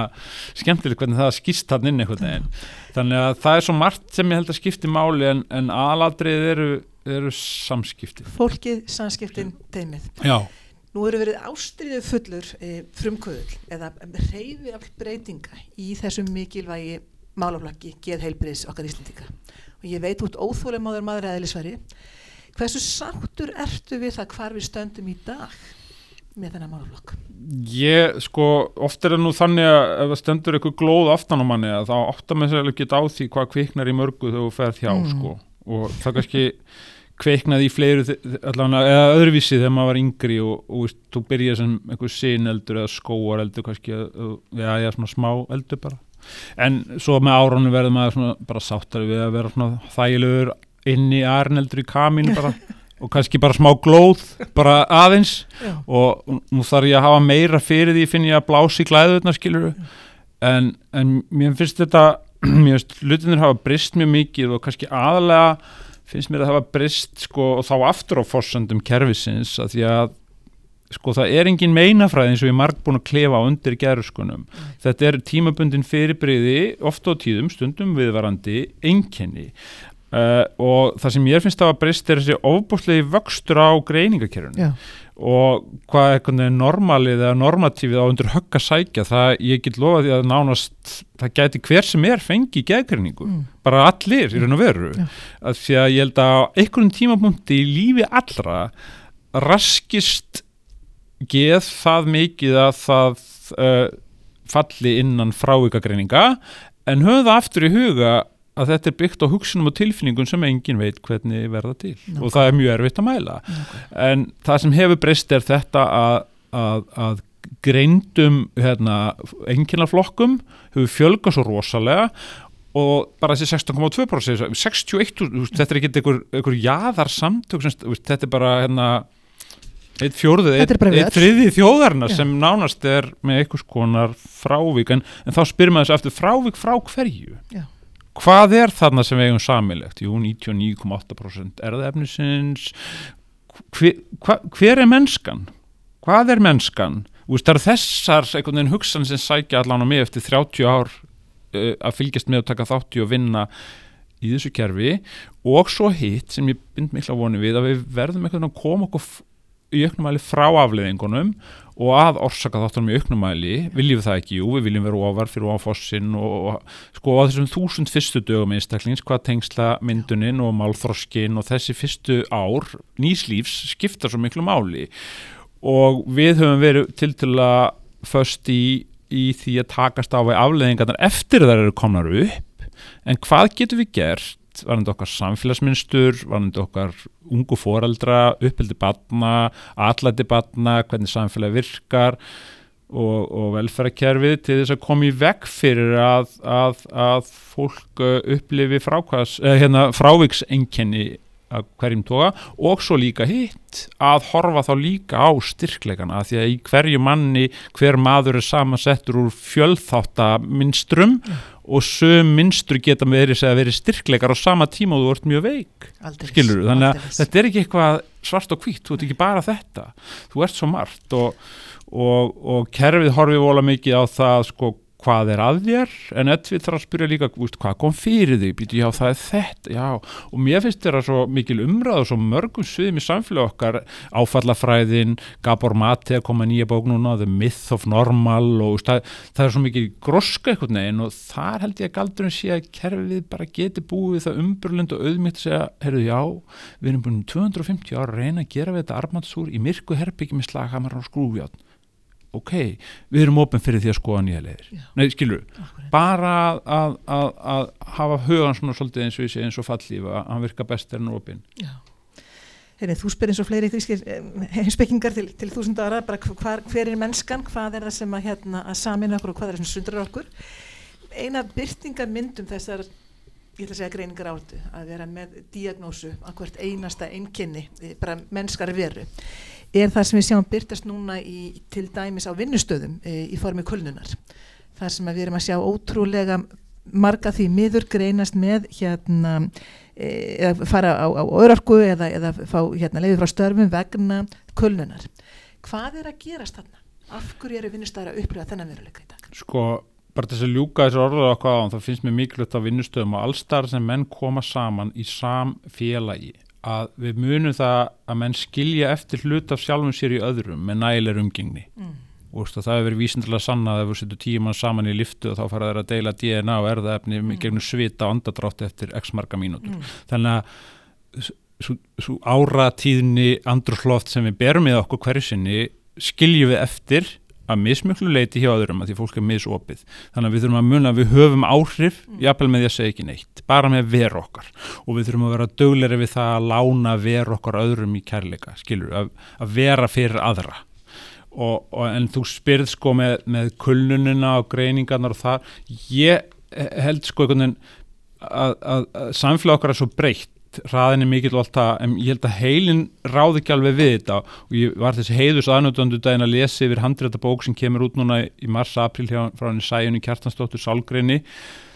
skemmtileg hvernig það skýst hann inn einhvern veginn þannig að það er svo margt sem ég held að skipti máli en, en aðladrið eru, eru samskipti
fólkið, samskiptin, teimið
já
Nú eru verið ástriðu fullur e, frumkvöðul eða reyfi af breytinga í þessum mikilvægi málaflaggi geð heilbriðs okkar íslendinga og ég veit út óþúlega máður maður eðlisværi hversu sáttur ertu við það hvar við stöndum í dag með þennan málaflagg?
Ég, sko, oft er það nú þannig að ef það stendur eitthvað glóð aftan á manni þá áttar maður sér ekki á því hvað kviknar í mörgu þegar þú ferð hjá, mm. sko og það kannski kveiknaði í fleiru allavega, eða öðruvísi þegar maður var yngri og, og veist, þú byrjaði sem einhver sineldur eða skóareldur kannski, já, svona smá eldur bara. En svo með árunum verður maður bara sáttari við að vera þægilegur inn í arneldur í kamínu bara og kannski bara smá glóð bara aðeins. Já. og nú þarf ég að hafa meira fyrir því finn ég að blási glæðuðna skiluru en, en mér finnst þetta mér finnst hlutinir hafa brist mjög mikið og kannski aðalega finnst mér að það var brist sko, og þá aftur á fórsöndum kervisins að því að sko það er engin meinafræði eins og ég er marg búin að klefa undir gerðskunum. Mm. þetta er tímabundin fyrirbriði ofta á tíðum, stundum viðvarandi einkenni. Uh, og það sem ég finnst að var brist er þessi ofbúslegi vöxtur á greiningakerfunu og hvað er normalið eða normatífið á undir högg að sækja það ég get lofa því að nánast það gæti hver sem er fengi gegrinningu mm. bara allir í raun og veru ja. að því að ég held að einhvern tímapunkti í lífi allra raskist geð það mikið að það uh, falli innan frávika en höfðu það aftur í huga að þetta er byggt á hugsunum og tilfinningum sem engin veit hvernig verða til. Ná, og það er mjög erfitt að mæla. Ná, en það sem hefur breyst er þetta að, að, að greindum hérna, enginarflokkum hefur fjölgað svo rosalega og bara þessi 16,2% 61, þetta er ekki einhver, einhver jaðar samtök, þetta er bara hérna eitt fjórðið, eitt, eitt þriði þjóðarna Já. sem nánast er með einhvers konar frávik. En, en þá spyrir maður þessu eftir frávik frá hverju? Já Hvað er þarna sem við eigum samilegt? Jú, 99,8% erðefnisins. Hver, hva, hver er mennskan? Hvað er mennskan? Úst, það eru þessar einhvern veginn hugsan sem sækja allan á mig eftir 30 ár uh, að fylgjast með og taka þátti og vinna í þessu kerfi og svo hitt sem ég bind mikla voni við að við verðum einhvern veginn að koma okkur í auknumæli frá afleðingunum og að orsaka þáttunum í auknumæli viljum við það ekki, jú, við viljum vera ofar fyrir ofossin og, og sko á þessum þúsund fyrstu dögum einstaklings hvað tengsla mynduninn og málþroskin og þessi fyrstu ár nýslífs skipta svo miklu máli. Og við höfum verið til til að först í, í því að takast á við afleðingarnar eftir þar eru komnar upp. En hvað getur við gert varandi okkar samfélagsmynstur, varandi okkar ungu foreldra, uppbildi batna, allæti batna, hvernig samfélag virkar og, og velferðarkerfið til þess að koma í veg fyrir að, að, að fólk uh, upplifi eh, hérna, fráviksenginni að hverjum toga og svo líka hitt að horfa þá líka á styrkleikana því að í hverju manni hver maður er samansettur úr fjöldþáttaminstrum mm og söm minnstur geta verið, verið styrkleikar á sama tíma og þú vart mjög veik. Aldeilis, skilur þú, þannig að aldeilis. þetta er ekki eitthvað svart og hvít, þú ert ekki bara þetta. Þú ert svo margt og, og, og kerfið horfið vola mikið á það sko hvað er að þér? En Edvið þarf að spyrja líka veist, hvað kom fyrir því, býtu já það er þetta já. Og mér finnst þetta svo mikil umræð og svo mörgum sviðum í samfélag okkar. Áfallafræðin, Gabor Mate að koma nýja bók núna, The Myth of Normal og veist, það, það er svo mikil groska eitthvað neginn og þar held ég að galdurinn sé að kerfið bara geti búið það umbrulund og auðmygt að segja, herru já við erum búin 250 ára að reyna að gera við þetta armansúr í myrku herbyggjum í slaghamar og skrúfjátt ok, við erum ofin fyrir því að skoða nýja leiðir. Nei, skilur, Akkurat. bara að, að, að hafa hugan svona svolítið eins og ég segi eins og fallífa, að hann virka best er en ofin
Þú spyrir eins og fleiri grískir heimspekingar til, til þúsund ára, bara hver, hver er mennskan hvað er það sem að, hérna, að samina okkur og hvað er það sem sundrar okkur? Eina byrtingamyndum þessar ég ætla að segja greiningar áttu að vera með diagnósu að hvert einasta einnkenni eh, bara mennskar veru er það sem við sjáum byrtast núna í, til dæmis á vinnustöðum e, í formi kulnunar. Það sem við erum að sjá ótrúlega marga því miður greinast með hérna e, eða fara á, á örarku eða, eða fá hérna leiði frá störfum vegna kulnunar. Hvað er að gerast þarna? Af hverju eru vinnustöðar að upplifa þennan veruleika í dag?
Sko, bara þess að ljúka þessu orðuða okkar á þá finnst mér mikilvægt á vinnustöðum og allstar sem menn koma saman í samfélagi að við munum það að menn skilja eftir hlut af sjálfum sér í öðrum með nægilegur umgengni mm. og það hefur verið vísindilega sanna að ef við setjum tíu mann saman í liftu og þá fara þeir að deila DNA og erðaefni mm. gegnum svita og andadrátt eftir x marga mínútur mm. þannig að svo áratíðni andrúsloft sem við berum í okkur hverju sinni skiljum við eftir að mismjöklu leiti hjá öðrum að því fólk er misopið. Þannig að við þurfum að munna að við höfum áhrif mm. jafnvel með því að segja ekki neitt bara með veru okkar. Og við þurfum að vera dögleri við það að lána veru okkar öðrum í kærleika, skilur, að, að vera fyrir aðra. Og, og en þú spyrð sko með, með kulnunina og greiningarnar og það ég held sko einhvern veginn að, að, að samfélag okkar er svo breytt hraðin er mikill og allt það en ég held að heilin ráði ekki alveg við þetta. Og ég var þessi heiðus aðnöndundu daginn að lesa yfir handrétta bók sem kemur út núna í mars-april frá henni Sæjunni Kjartansdóttur Sálgreinni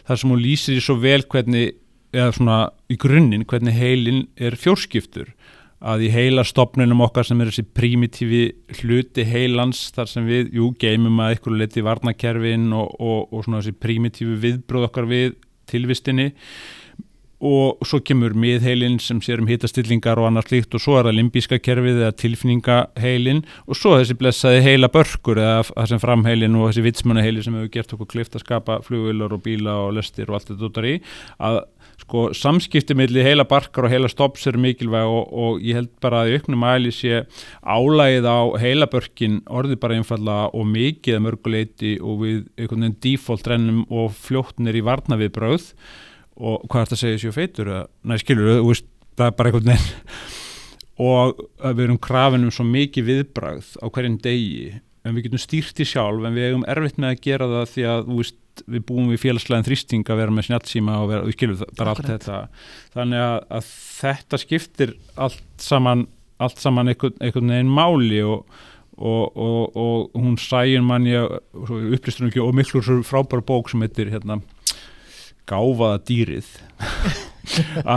þar sem hún lýsir í svo vel hvernig, eða svona í grunninn hvernig heilin er fjórskiptur. Að í heila stopnunum okkar sem er þessi primitífi hluti heilans þar sem við, jú, geymum að ykkur leti varnakerfin og, og, og svona þessi primitífi viðbróð okkar við tilvistinni og svo kemur miðheilin sem sér um hitastillingar og annars líkt og svo er það limbíska kerfið eða tilfinningaheilin og svo þessi blessaði heila börkur eða það sem framheilin og þessi vitsmunaheili sem hefur gert okkur klift að skapa flugvilar og bíla og lestir og allt þetta út af því. Að sko samskipti millir heila barkar og heila stopps er mikilvæg og, og ég held bara að auknum æli sé álægið á heila börkin orði bara einfalla og mikið mörguleiti og við einhvern veginn default rennum og fljóttnir í varna við brauð og hvað er þetta að segja sér feitur næ skilur, veist, það er bara einhvern veginn. Og við erum krafin um svo mikið viðbragð á hverjum degi, en við getum stýrt í sjálf en við hefum erfitt með að gera það því að veist, við búum við félagslegin þrýsting að vera með snjálfsíma og við skilum bara allt þetta, þannig að, að þetta skiptir allt saman allt saman einhvern, einhvern veginn máli og, og, og, og hún sæjum manni upplistur ekki og miklur frábæra bók sem heitir hérna gáfaða dýrið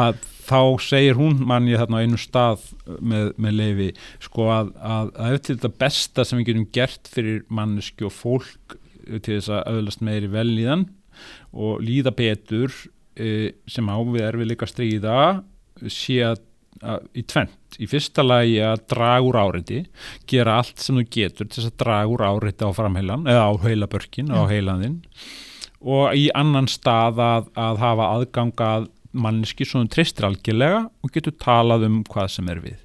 að þá segir hún mann ég þarna á einu stað með, með leifi sko að, að, að eftir þetta besta sem við getum gert fyrir manneski og fólk til þess að auðlast meiri vel í þann og líða betur e, sem ávið er við líka stríða sé að að, í tvent í fyrsta lagi að draga úr áreiti gera allt sem þú getur til þess að draga úr áreiti á framheilan eða á heilabörkin, á
Já.
heilanðinn og í annan stað að, að hafa aðgangað manneski svo þú treystir algjörlega og getur talað um hvað sem er við.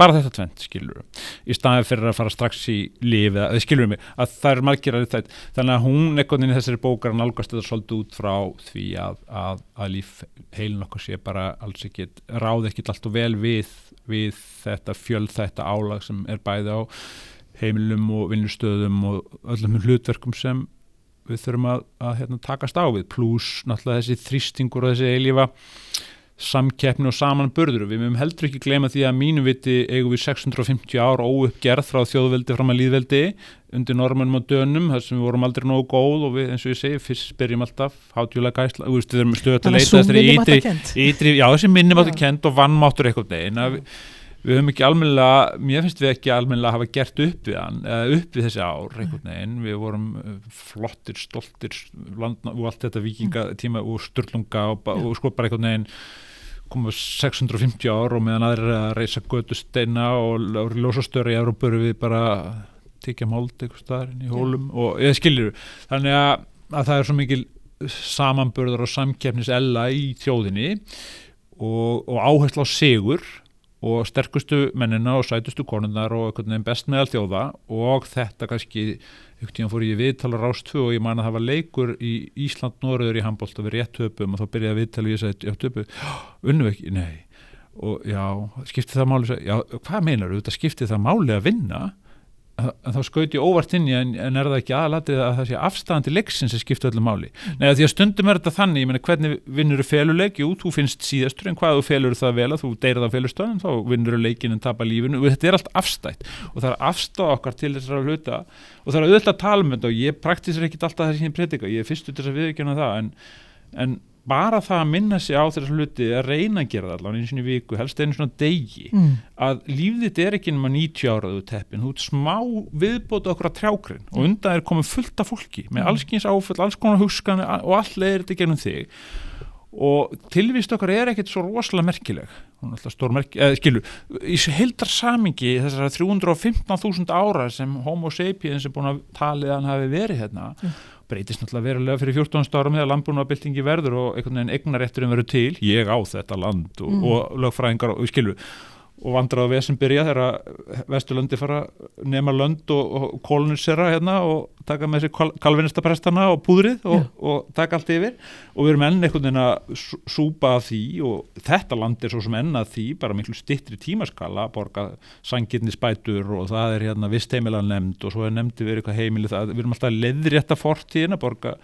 Bara þetta tvent skilur í staðið fyrir að fara strax í lífi eða skilur mig að það er margir að þetta þannig að hún einhvern veginn í þessari bókar nálgast þetta svolítið út frá því að, að, að líf heilin okkur sé bara alls ekki ráð ekki alltaf vel við, við þetta fjöld þetta álag sem er bæði á heimilum og vinnustöðum og öllum hlutverkum sem við þurfum að, að hérna, takast á við. Pluss náttúrulega þessi þrýstingur og þessi eilífa samkeppni og samanburður. Við mögum heldur ekki gleyma því að mínu viti eigum við 650 ár óuppgerð frá þjóðveldi fram að líðveldi undir normunum og dönum þar sem við vorum aldrei nógu góð og við eins og ég segi fyrst byrjum alltaf hátjúlega gæsla við erum stöðat að leita þessi minnum áttu kent og vannmáttur eitthvað neginn að við, við höfum ekki almennilega mér finnst við ekki almennilega hafa gert upp við hann upp við þessi ár einhvern veginn. Við vorum uh, flottir, stoltir landna, og allt þetta vikingatíma og sturlunga og, og sko bara einhvern veginn komu 650 ár og meðan eru að reysa gödusteina og, og ljósastöru í Európa við bara tekja mold eitthvað staðar inn í hólum og eða skiljur þannig að, að það er svo mikil samanburðar og samkeppnis ella í þjóðinni og, og áherslu á sigur og sterkustu mennina og sætustu konunnar og best meðal þjóða og þetta kannski einhvern tíðan fór ég í viðtal á Rástfu og ég man að það var leikur í Ísland-Norður í handbólt og við rétt höpum og þá byrjaði viðtal og ég segi, já töpu, unnu ekki, nei. Og já, skipti það máli? Já, hvað meinar þú, þetta skipti það máli að vinna þá skaut ég óvart inn í en, en er það ekki aðalatrið að það sé afstæðandi leiksin sem skipta öllu máli? Nei, að því að stundum er þetta þannig, ég meina hvernig vinnur þú feluleik, jú, þú finnst síðastur en hvað þú felur það vel að þú deyrið á felustöðum þá vinnur þú leikin en tapa lífinu. Og þetta er allt afstætt. Og það er afstæð okkar til þessara hluta. Og það er auðvitað þetta og ég praktisir ekkit alltaf þessi ég predika, ég er fyrstu til þess að viðkjöna það en, en bara það að minna sig á þessar hluti að reyna að gera það allan einu sinni í viku, helst einu svona degi
mm.
að lífið þitt er ekki nema 90 áraðu teppin, þú ert smá viðbóta okkur að trjákrin og undan er komið fullt af fólki með
Mm.
alls kyns áföll, alls konar hugskani og allt leiðir þetta gennum þig og tilvist okkar er ekkert svo rosalega merkileg er merki, eða skilu í heildar samingi þessara 315.000 ára sem homo sapiens er búin að talið að hann hafi verið hérna
Mm.
Breytist náttúrulega verulega fyrir 14 árum þegar landbúnaðabildingi verður og einhvern veginn egnarétturinn verður til, ég á þetta land og,
Mm.
og lögfræðingar og skilu og vandrað á vesum byrja þegar Vesturlandi fara nema lönd og, og kolonisera hérna og taka með sér kalvinistaprestana og púðrið og, og taka allt yfir. Og við erum enn einhvern veginn að sú- súpa að því og þetta land er svo sem enn að því bara miklu stittri tímaskala borga sangirni spætur og það er hérna vistheimila nefnd og svo er nefndi verið eitthvað heimili það, við erum alltaf að leiðrétta fortíðina borga,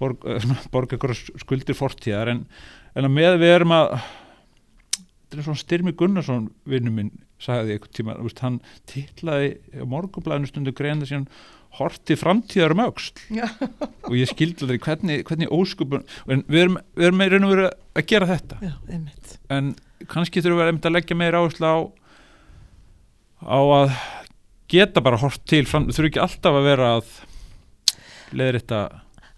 borga, borga skuldir fortíðar. En, en að með við erum að þetta er svona Styrmi Gunnarsson vinnu minn sagði eitthvað tíma, þú veist, hann titlaði á morgunblæðinu stundu greina síðan horti framtíðar um
Já.
og ég skildi aldrei hvernig, hvernig óskupun en við erum, við erum með raun og veru að gera þetta.
Já,
en kannski þurfum við að leggja meira áherslu á á að geta bara hort til fram, þurfum ekki alltaf að vera að leiðir þetta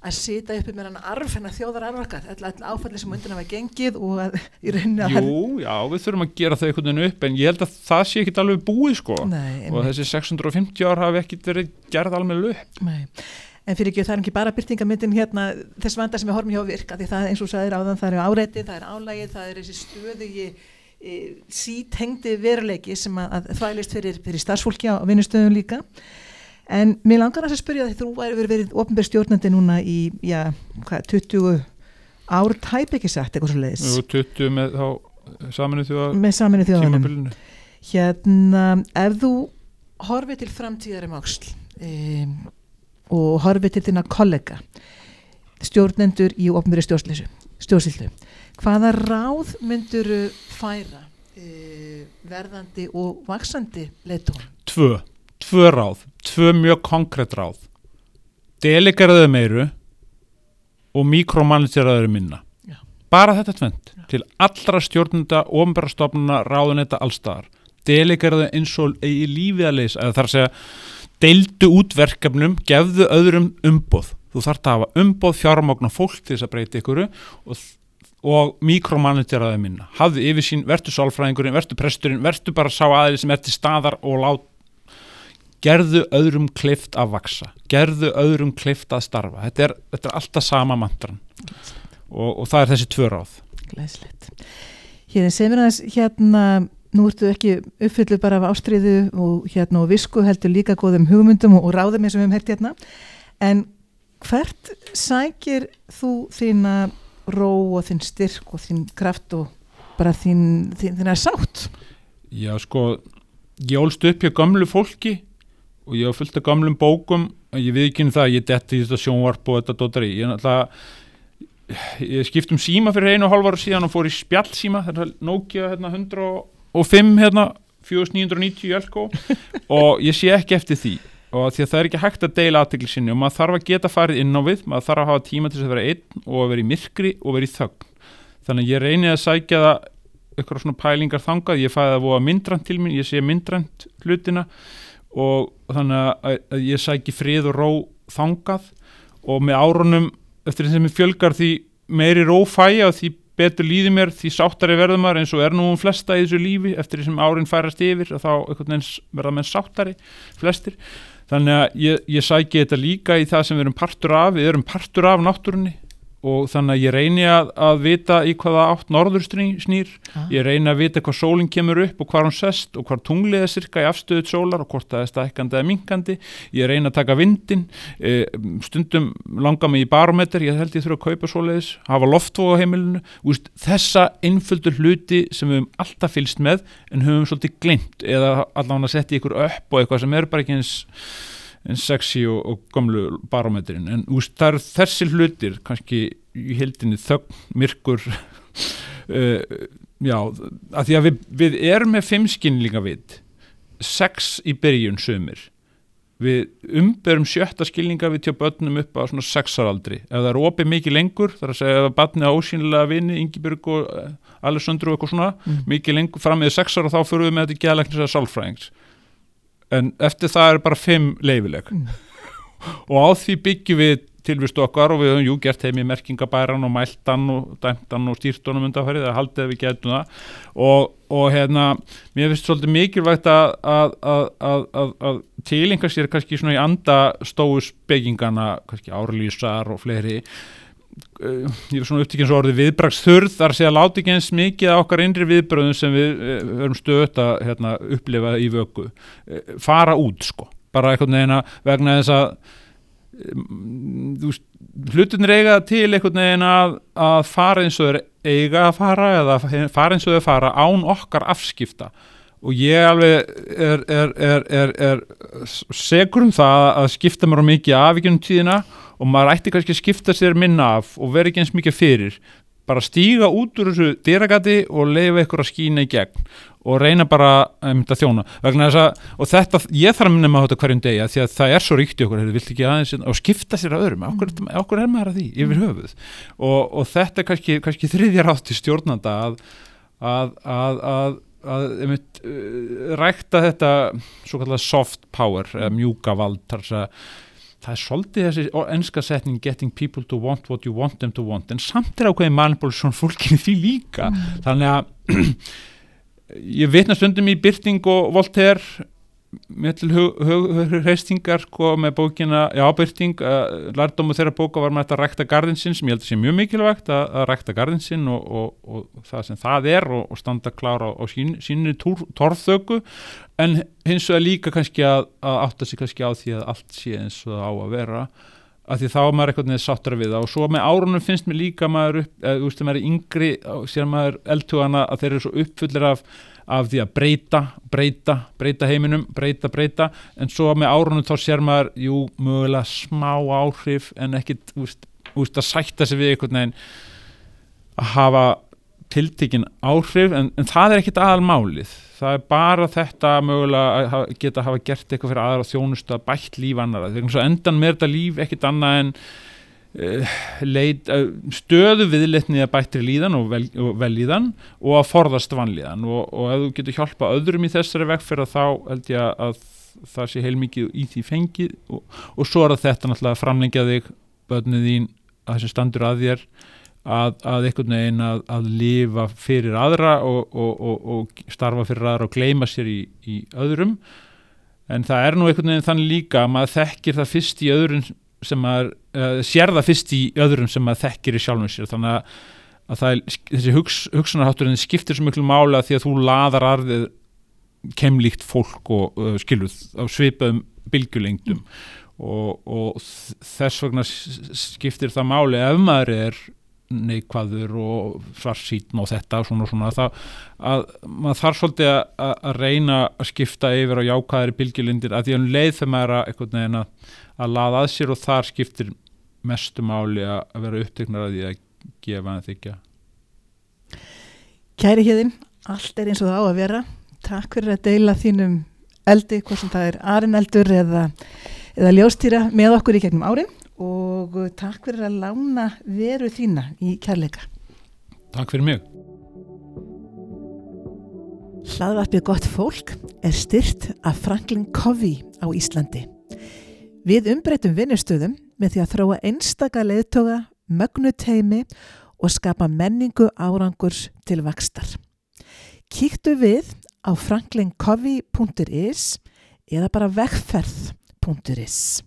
Að sita uppi með hann arf hennar þjóðar arfarkar, all áfalli sem undan hafa gengið og að, í rauninni að...
Jú, já, við þurfum að gera þau einhvern veginn upp en ég held að það sé ekki alveg búið sko
Nei,
og þessi 650 ár hafi ekkit verið gerð alveg upp
Nei. En fyrir ekki, það er ekki bara byrtingamyndin hérna, þess vanda sem við horfum hjá virka, því það eins og sagðir áðan, það eru áreiti, það er álægi, það er þessi stöðugi e, sítengdi veruleiki sem að, að þvælist fyrir, fyrir starfsfólki á vinnustöðum líka. En mér langar að spyrja því þú hefur verið ofnbæð stjórnandi núna í, já, hvað, 20 ár tæp ekki sagt, eitthvað svo leiðis,
og 20 með þá saminu
þjóðanum. Hérna, ef þú horfið til framtíðar um áksl um, og horfið til þína kollega, stjórnendur í ofnbyrði stjórnsýslu, hvaða ráð myndur færa uh, verðandi og vaksandi leitónum?
Tvö, tvö ráð tvö mjög konkrétt ráð. Delegaraðu meiru og mikromananseraðu minna.
Já.
bara þetta tvent til allra stjórnenda, ofnbærastofnuna ráðunetta allstaðar delegaraðu eins og í lífið að leysa eða þar segja deildu út verkefnum, gefðu öðrum umboð. Þú þarft að hafa umboð fjármagn og fólk til þess að breyta ykkur og, og mikromanageraði minna. Hafðu yfirsýn, verður sálfræðingurinn, verður presturinn verður bara sá aðeins sem er til staðar og lát gerðu öðrum klift að vaksa gerðu öðrum klift að starfa þetta er, þetta er alltaf sama mantran og, og það er þessi tvö ráð
Glæslegt. Hérna, segir mér aðeins, hérna, nú ertu ekki uppfyllu bara af ástriðu og hérna og visku heldur líka góðum hugmyndum og, og ráðum eins og við hefum hert hérna. En hvert sækir þú þína ró og þinn styrk og þín kraft og bara þín, þín, þín sátt?
Já, sko, ég ólst upp hjá gamlu fólki og ég hef fullt af gamlum bókum og ég við ekki um það, ég detti í þetta sjónvarp og þetta dótari, ég er náttúrulega ég skipt um síma fyrir einu og ára síðan og fór í spjallsíma þetta er Nokia hérna, 105 hérna, 4990 í Elko. Og ég sé ekki eftir því. Og því að það er ekki hægt að deila aðtegli sinni og maður þarf að geta farið inn á við maður þarf að hafa tíma til þess að vera einn og að vera í myrkri og vera í þögn. Þannig að ég reyni að sækja það eitthvað svona pælingar þangað, ég fæði að voða myndrant til mín, ég sé myndrant hlutina og þannig að ég sæki frið og ró þangað og með árunum eftir því sem ég fjölgar því meiri rófæja og því betur líði mér því sáttari verðumar eins og er nú um flesta í þessu lífi eftir því sem árin færast yfir og þá verða menn sáttari flestir. Þannig að ég, ég sæki þetta líka í það sem við erum partur af. Við erum partur af náttúrunni og þannig að ég reyni að, að vita í hvaða átt norður snýr. Ah. ég reyni að vita hvað sólinn kemur upp og hvað hún sest og hvað tunglið er sirka í afstöðut sólar og hvort það er stækandi eða minkandi ég reyni að taka vindin e, stundum langar mig í barometer ég held ég þurfa að kaupa svoleiðis hafa loftfóð á heimilinu. Úst, þessa einföldur hluti sem við höfum alltaf fylst með en höfum svolítið glimt eða allavega setja ykkur upp og eitthvað sem er bara ekki eins en sexy og, og gamlu barometrin en úst, það er þessi hlutir kannski í hildinni þögn, myrkur uh, já, að því að við, við erum með fimm skilninga við sex í byrjun sömur við umberum sjötta skilninga við tjá börnum upp á svona sexaraldri. Ef það er opið mikið lengur þar að segja ef barni á ósýnilega vini, Ingeborg og Alessandru og eitthvað svona mm. mikið lengur fram með sexar og þá fyrir við með þetta geðalegnins eða sálfræðings en eftir það er bara fimm leifileg mm. og á því byggjum við tilvist okkar og við höfum jú gert heim í merkingabæran og mæltan og dæmtan og stýrtunum undanfærið að haldið við getum það og, og hérna mér finnst svolítið mikilvægt að, að, að, að tilinga sér kannski svona í anda stóus byggingana kannski árlýsar og fleiri ég er svona upptíkins orðið viðbraksþurð þar sé að láti ekki eins mikið á okkar innri viðbröðum sem við höfum eh, stöðt að hérna, upplifa í vöku uh, fara út sko. Bara einhvern veginn að vegna þess að hlutin eiga til einhvern veginn að, að fara eins og þeir eiga að fara eða fara eins og þeir fara án okkar afskipta. Og ég alveg er, er, er, er segur um það að skipta mér á mikið af ekki um tíðina og maður ætti kannski að skipta sér minna af og vera ekki eins mikið fyrir bara stíga út úr þessu dyragati og leifa ykkur að skýna í gegn og reyna bara um, að þjóna að, og þetta, ég þarf að minna maður þetta hverjum degi því að það er svo ríkt í okkur aðeins, og skipta sér að öðrum okkur, okkur er maður að því yfir mm. höfuð og, og þetta er kannski, kannski þriðjar átt í stjórnanda að að, að, að að einmitt, uh, rækta þetta svo kallar soft power mjúka vald þar að það er svolítið þessi ennska setning getting people to want what you want them to want en samt er ákveðin manipulation fólkinni því líka mm. þannig að ég vitna stundum í Byrting og Voltaire með til hreistingar sko, með bókina, já Byrting uh, lærdomu þeirra bóka var með þetta að rækta gardinsinn sem ég held að sé mjög mikilvægt að, að rækta gardinsinn og, og, og það sem það er og, og standa klára á, sín, sínri torþöku. En hins vegar líka kannski að, að átta sig kannski á því að allt sé eins og það á að vera að því þá er maður eitthvað neðið sáttur við það. Og svo með árunum finnst mér líka maður upp, þú veist að maður er yngri sér maður eldtugana að þeir eru svo uppfullir af, af því að breyta, breyta, breyta heiminum, breyta, breyta. En svo með árunum þá sér maður jú, mögulega smá áhrif en ekkit, þú veist, að sætta sig við eitthvað neðin að hafa tiltekin áhrif. En, en það er ekkit aðal málið það er bara þetta mögulega að geta hafa gert eitthvað fyrir aðra þjónustu að bætt líf annara þegar endan með þetta líf ekkit annað en leit, uh, stöðu viðletni að bættri líðan og, vel, og velíðan og að forðast vanlíðan. Og, og ef þú getur hjálpa öðrum í þessari vegferð þá held ég að það sé heilmikið í því fengið. Og, og svo er þetta náttúrulega að framlengja þig börnið þín að þessi standur að þér að, að einhvern veginn að, að lifa fyrir aðra og starfa fyrir aðra og gleima sér í, í öðrum. En það er nú einhvern veginn þannig líka að maður þekkir það fyrst í öðrum sem maður, uh, sér það fyrst í öðrum sem maður þekkir í sjálfum sér. Þannig að, að er, þessi hugs, hugsunarhátturinn skiptir svo miklu mála því að þú laðar arðið kemlíkt fólk og uh, skiluð á svipaðum bylgjulengdum. Og, og þess vegna skiptir það máli ef maður er neikvæður og svarsýtn og þetta og svona svona það, að maður þarf svolítið að, að reyna að skipta yfir á jákvæðari bylgjulindir að því að um leið þegar maður er að, að, að laða að sér og þar skiptir mestu máli að vera upptegnar að því að gefa en þykja
Kæri hérðin, allt er eins og það á að vera. Takk fyrir að deila þínum eldi, hvort sem það er arineldur eða, eða ljóstýra með okkur í gegnum árin og takk fyrir að lána veru þína í kærleika.
Takk fyrir mig.
Hlaðvarpið gott fólk er styrt af Franklin Covey á Íslandi. Við umbreytum vinnustöðum með því að þróa einstaka leðtoga, mögnu teimi og skapa menningu árangurs til vakstar. Kíktu við á franklincovey.is eða bara vegferð.is